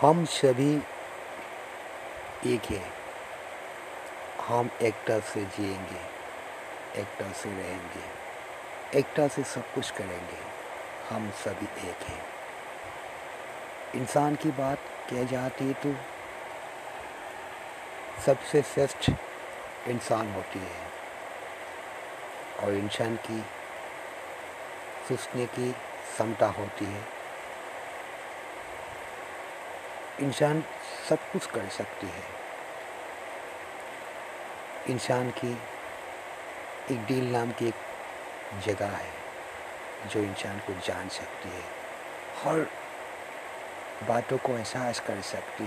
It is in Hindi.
हम सभी एक हैं। हम एकता से जिएँगे, एकता से रहेंगे, एकता से सब कुछ करेंगे। हम सभी एक हैं। इंसान की बात कह जाती है तो सबसे श्रेष्ठ इंसान होती है। और इंसान की सोचने की क्षमता होती है। इंसान सब कुछ कर सकती है। इंसान की एक डील नाम की एक जगह है, जो इंसान को जान सकती है। हर बातों को एहसास कर सकती